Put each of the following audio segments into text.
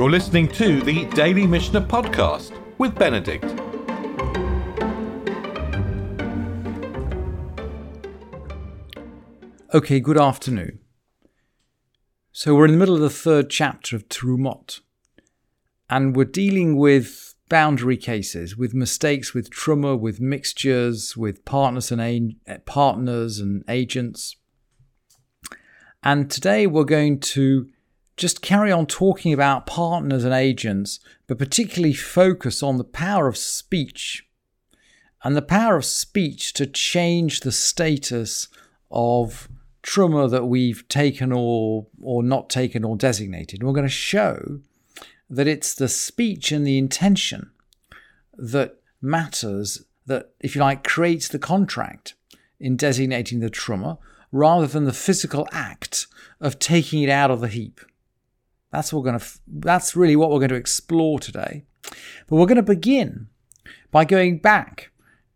You're listening to the Daily Mishnah Podcast with Benedict. Okay, good afternoon. So we're in the middle of the third chapter of Trumot, and we're dealing with boundary cases, with mistakes with truma, with mixtures, with partners and a- partners and agents. And today we're going to just carry on talking about partners and agents, but particularly focus on the power of speech and the power of speech to change the status of truma that we've taken or or not taken or designated. We're going to show that it's the speech and the intention that matters that if you like creates the contract in designating the truma rather than the physical act of taking it out of the heap. That's what we're going to that's really what we're going to explore today. But we're going to begin by going back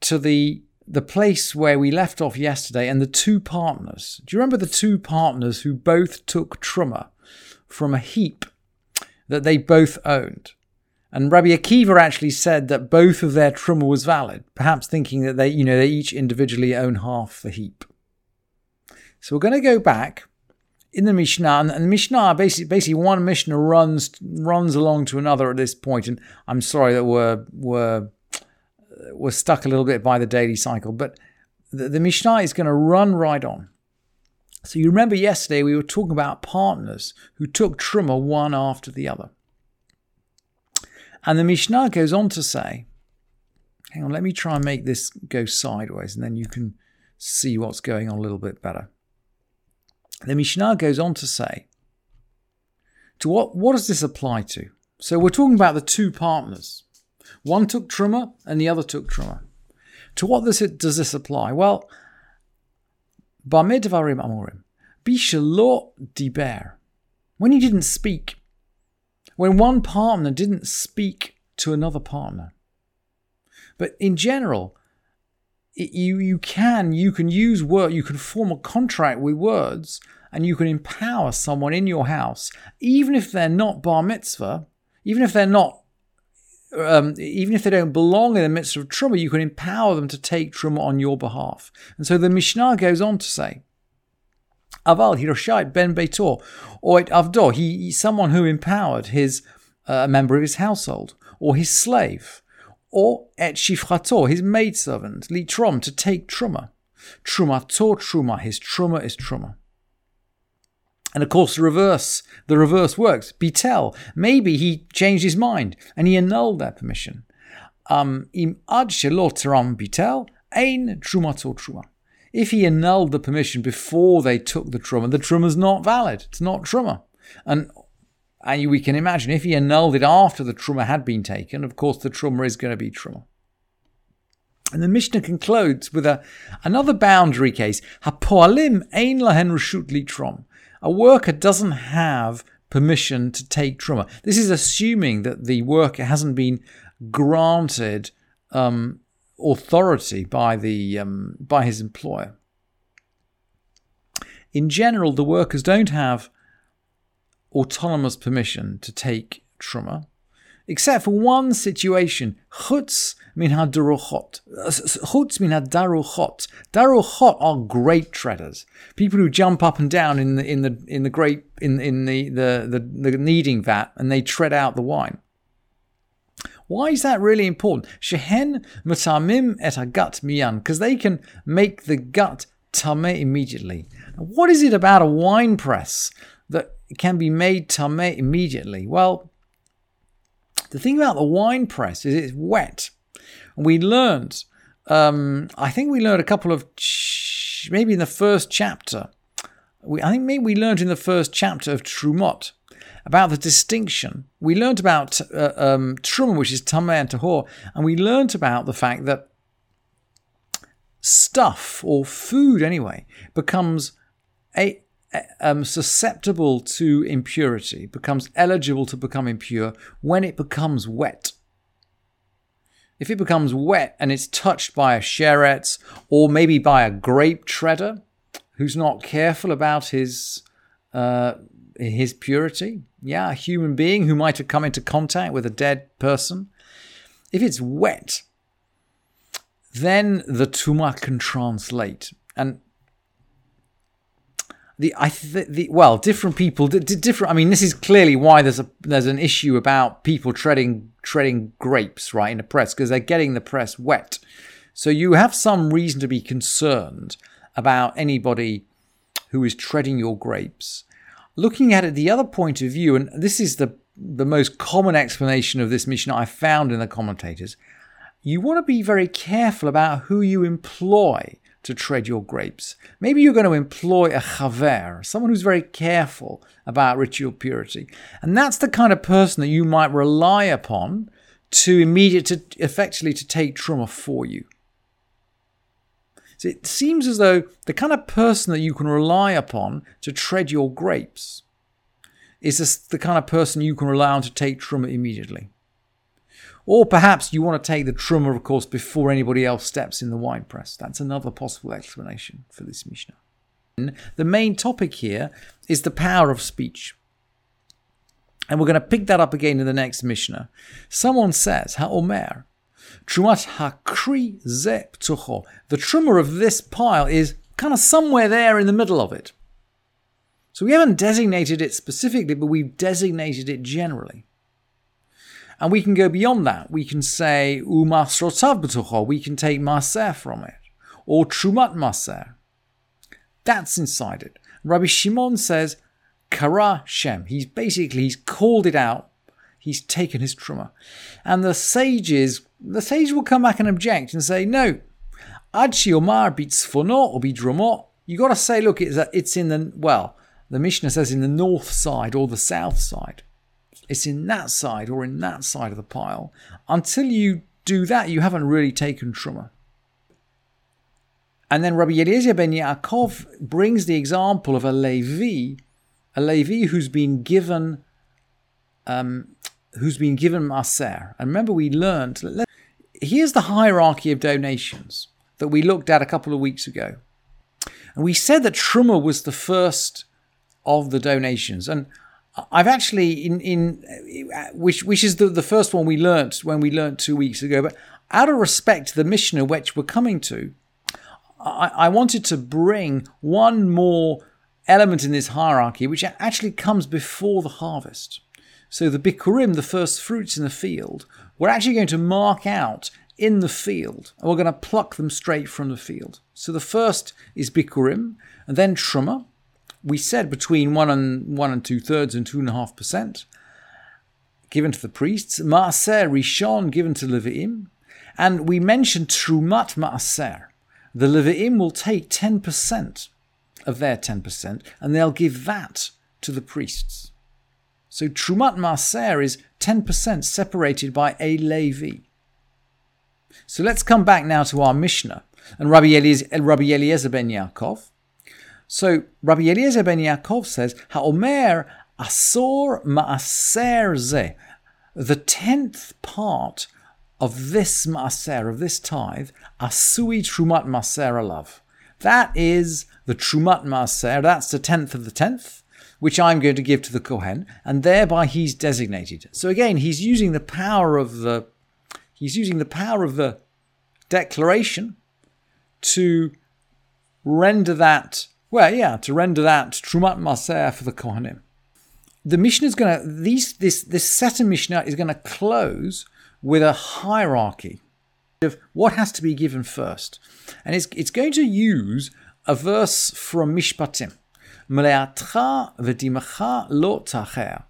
to the the place where we left off yesterday and the two partners. Do you remember the two partners who both took truma from a heap that they both owned? And Rabbi Akiva actually said that both of their truma was valid, perhaps thinking that they, you know, they each individually own half the heap. So we're going to go back in the Mishnah, and the Mishnah basically, basically one Mishnah runs runs along to another at this point, and I'm sorry that we're we're we're stuck a little bit by the daily cycle, but the, the Mishnah is going to run right on. So you remember yesterday we were talking about partners who took truma one after the other. And the Mishnah goes on to say, hang on, let me try and make this go sideways and then you can see what's going on a little bit better. The Mishnah goes on to say, to what, what does this apply to? So we're talking about the two partners. One took truma and the other took truma. To what does, it, does this apply? Well, Bamedvarim Amorim, Bishalo Diber, when he didn't speak, when one partner didn't speak to another partner. But in general, it, you, you can you can use word you can form a contract with words and you can empower someone in your house even if they're not bar mitzvah even if they're not um, even if they don't belong in the midst of truma, you can empower them to take truma on your behalf. And so the Mishnah goes on to say, Aval Hiroshait ben Beitor, or it Avdo, he someone who empowered his uh, member of his household, or his slave, or et shifrato, his maidservant, litrom, to take truma. Truma to truma, his truma is truma. And of course, the reverse, the reverse works. Bitel, maybe he changed his mind and he annulled that permission. Um, Im ad sheloteram bitel, ein trumato truma. If he annulled the permission before they took the truma, the truma is not valid. It's not truma. And, and we can imagine if he annulled it after the truma had been taken, of course, the truma is going to be truma. And the Mishnah concludes with a, another boundary case. Hapoalim ein lahen reshut litrom a worker doesn't have permission to take truma. This is assuming that the worker hasn't been granted um, authority by the um, by his employer. In general, the workers don't have autonomous permission to take truma, except for one situation. Chutz min hadaruchot. Chutz min hadaruchot. Daruchot are great treaders. People who jump up and down in the in the in the great in in the the the, the kneading vat and they tread out the wine. Why is that really important? Shehen matamim et agat miyan, because they can make the gut tameh immediately. What is it about a wine press that can be made tameh immediately? Well, the thing about the wine press is it's wet. We learned, um, I think we learned a couple of, ch- maybe in the first chapter, we, I think maybe we learned in the first chapter of Trumot about the distinction. We learned about uh, um, which is Tameh and Tahor, and we learned about the fact that stuff, or food anyway, becomes a, um, susceptible to impurity, becomes eligible to become impure when it becomes wet. If it becomes wet and it's touched by a sheretz or maybe by a grape treader who's not careful about his uh, his purity. Yeah, a human being who might have come into contact with a dead person. If it's wet, then the tuma can translate. And the I th- the well, different people, d- different. I mean, this is clearly why there's a there's an issue about people treading treading grapes right in the press because they're getting the press wet. So you have some reason to be concerned about anybody who is treading your grapes. Looking at it the other point of view, and this is the the most common explanation of this Mishnah I found in the commentators. You want to be very careful about who you employ to tread your grapes. Maybe you're going to employ a chaver, someone who's very careful about ritual purity. And that's the kind of person that you might rely upon to immediate to effectively to take truma for you. So it seems as though the kind of person that you can rely upon to tread your grapes is the kind of person you can rely on to take truma immediately. Or perhaps you want to take the truma, of course, before anybody else steps in the wine press. That's another possible explanation for this Mishnah. The main topic here is the power of speech. And we're going to pick that up again in the next Mishnah. Someone says, Ha'omer, Trumat Hakri Ze Ptucho. The truma of this pile is kind of somewhere there in the middle of it. So we haven't designated it specifically, but we've designated it generally. And we can go beyond that. We can say umasrotav b'tucho. We can take maser from it, or trumat maser. That's inside it. Rabbi Shimon says kara shem. He's basically he's called it out. He's taken his truma, and the sages, the sage will come back and object and say no. Adshi omar bitzfono or bidromot. You got to say, look, it's, it's in the well. The Mishnah says in the north side or the south side. It's in that side or in that side of the pile. Until you do that, you haven't really taken Truma. And then Rabbi Eliezer ben Yaakov brings the example of a Levi, a Levi who's been given, um, who's been given Maser. And remember, we learned. Here's the hierarchy of donations that we looked at a couple of weeks ago, and we said that Truma was the first of the donations. And I've actually in in uh, which which is the, the first one we learnt when we learnt two weeks ago. But out of respect to the Mishnah which we're coming to, I, I wanted to bring one more element in this hierarchy, which actually comes before the harvest. So the bikurim, the first fruits in the field, we're actually going to mark out in the field, and we're going to pluck them straight from the field. So the first is bikurim, and then truma, we said between one and one and two thirds and two and a half percent given to the priests, maaser rishon given to Levi'im, and we mentioned trumat maaser. The Levi'im will take 10% of their 10% and they'll give that to the priests. So trumat maaser is 10% separated by a Levi. So let's come back now to our Mishnah and Rabbi Eliezer, Rabbi Eliezer ben Yaakov so Rabbi Eliezer ben Yaakov says, Ha'omer asor ma'aser ze. The tenth part of this ma'aser, of this tithe, asui trumat ma'aser alav. That is the trumat ma'aser, that's the tenth of the tenth, which I'm going to give to the Kohen, and thereby he's designated. So again, he's using the power of the he's using the power of the declaration to render that well, yeah, to render that Trumat Maser for the Kohanim. The Mishnah is going to, this, this set of Mishnah is going to close with a hierarchy of what has to be given first. And it's, it's going to use a verse from Mishpatim. Meleatcha v'dimacha lo tacher.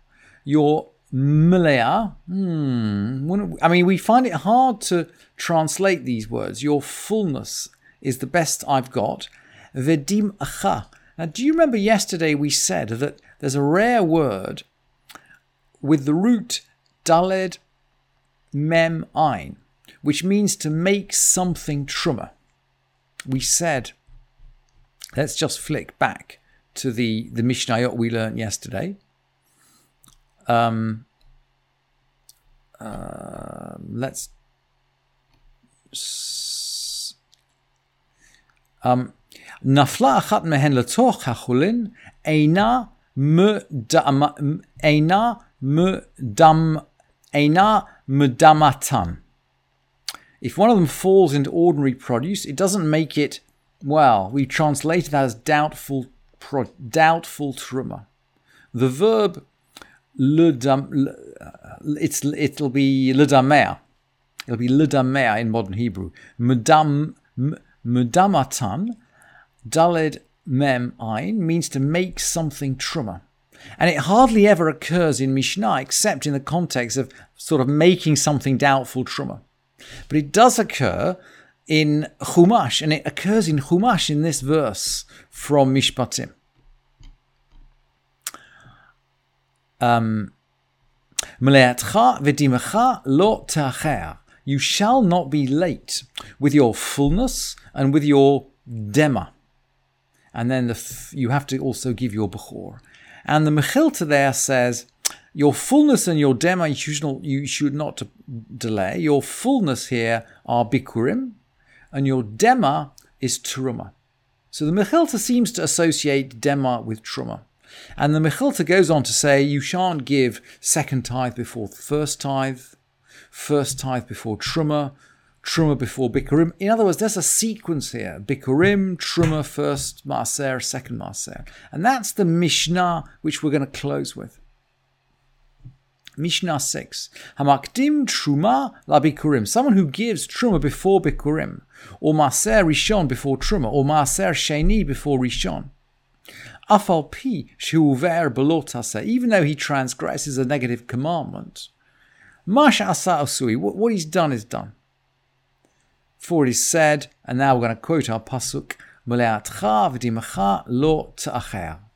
Your melea, hmm, I mean, we find it hard to translate these words. Your fullness is the best I've got. Vedim acha. Now, do you remember yesterday we said that there's a rare word with the root daled mem ein, which means to make something truma. We said, let's just flick back to the, the Mishnayot we learned yesterday. Um, uh, let's. Um, נפלה אחת מהן לתוך החולין, אינה mudam, ena mudam, ena mudamatan. If one of them falls into ordinary produce, it doesn't make it, well, we translate that as doubtful, pro, doubtful truma. The verb ledam, it's, it'll be ledamer. It'll be ledamer in modern Hebrew. Mudam, mudamatan, daled mem ein, means to make something truma. And it hardly ever occurs in Mishnah except in the context of sort of making something doubtful truma. But it does occur in Chumash, and it occurs in Chumash in this verse from Mishpatim. Um, you shall not be late with your fullness and with your dema. And then the you have to also give your bechor. And the Mechilta there says, your fullness and your dema you should not, you should not delay. Your fullness here are bikurim, and your dema is truma. So the Mechilta seems to associate dema with truma. And the Mechilta goes on to say you shan't give second tithe before first tithe, first tithe before truma, truma before bikurim. In other words, there's a sequence here: bikurim, truma, first maaser, second maaser, and that's the Mishnah which we're going to close with. Mishnah 6. Hamakdim truma la bikurim. Someone who gives truma before bikurim, or maaser rishon before truma, or maaser sheni before rishon. Afal pi shuver belotasa. Even though he transgresses a negative commandment. Mash asa osui. What he's done is done. For it is said, and now we're going to quote our pasuk, lo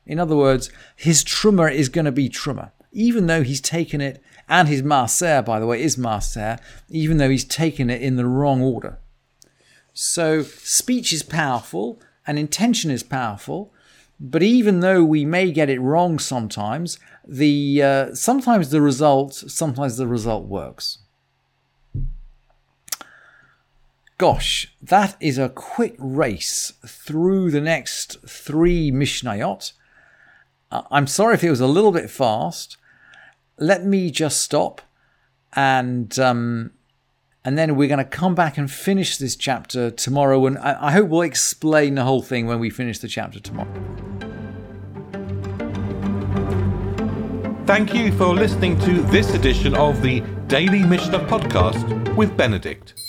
In other words, his truma is going to be truma even though he's taken it, and his maaser, by the way, is maaser, even though he's taken it in the wrong order. So speech is powerful and intention is powerful, but even though we may get it wrong sometimes, the uh, sometimes the result sometimes the result works. Gosh, that is a quick race through the next three Mishnayot. I'm sorry if it was a little bit fast let me just stop and um, and then we're going to come back and finish this chapter tomorrow. And I, I hope we'll explain the whole thing when we finish the chapter tomorrow. Thank you for listening to this edition of the Daily Mishnah Podcast with Benedict.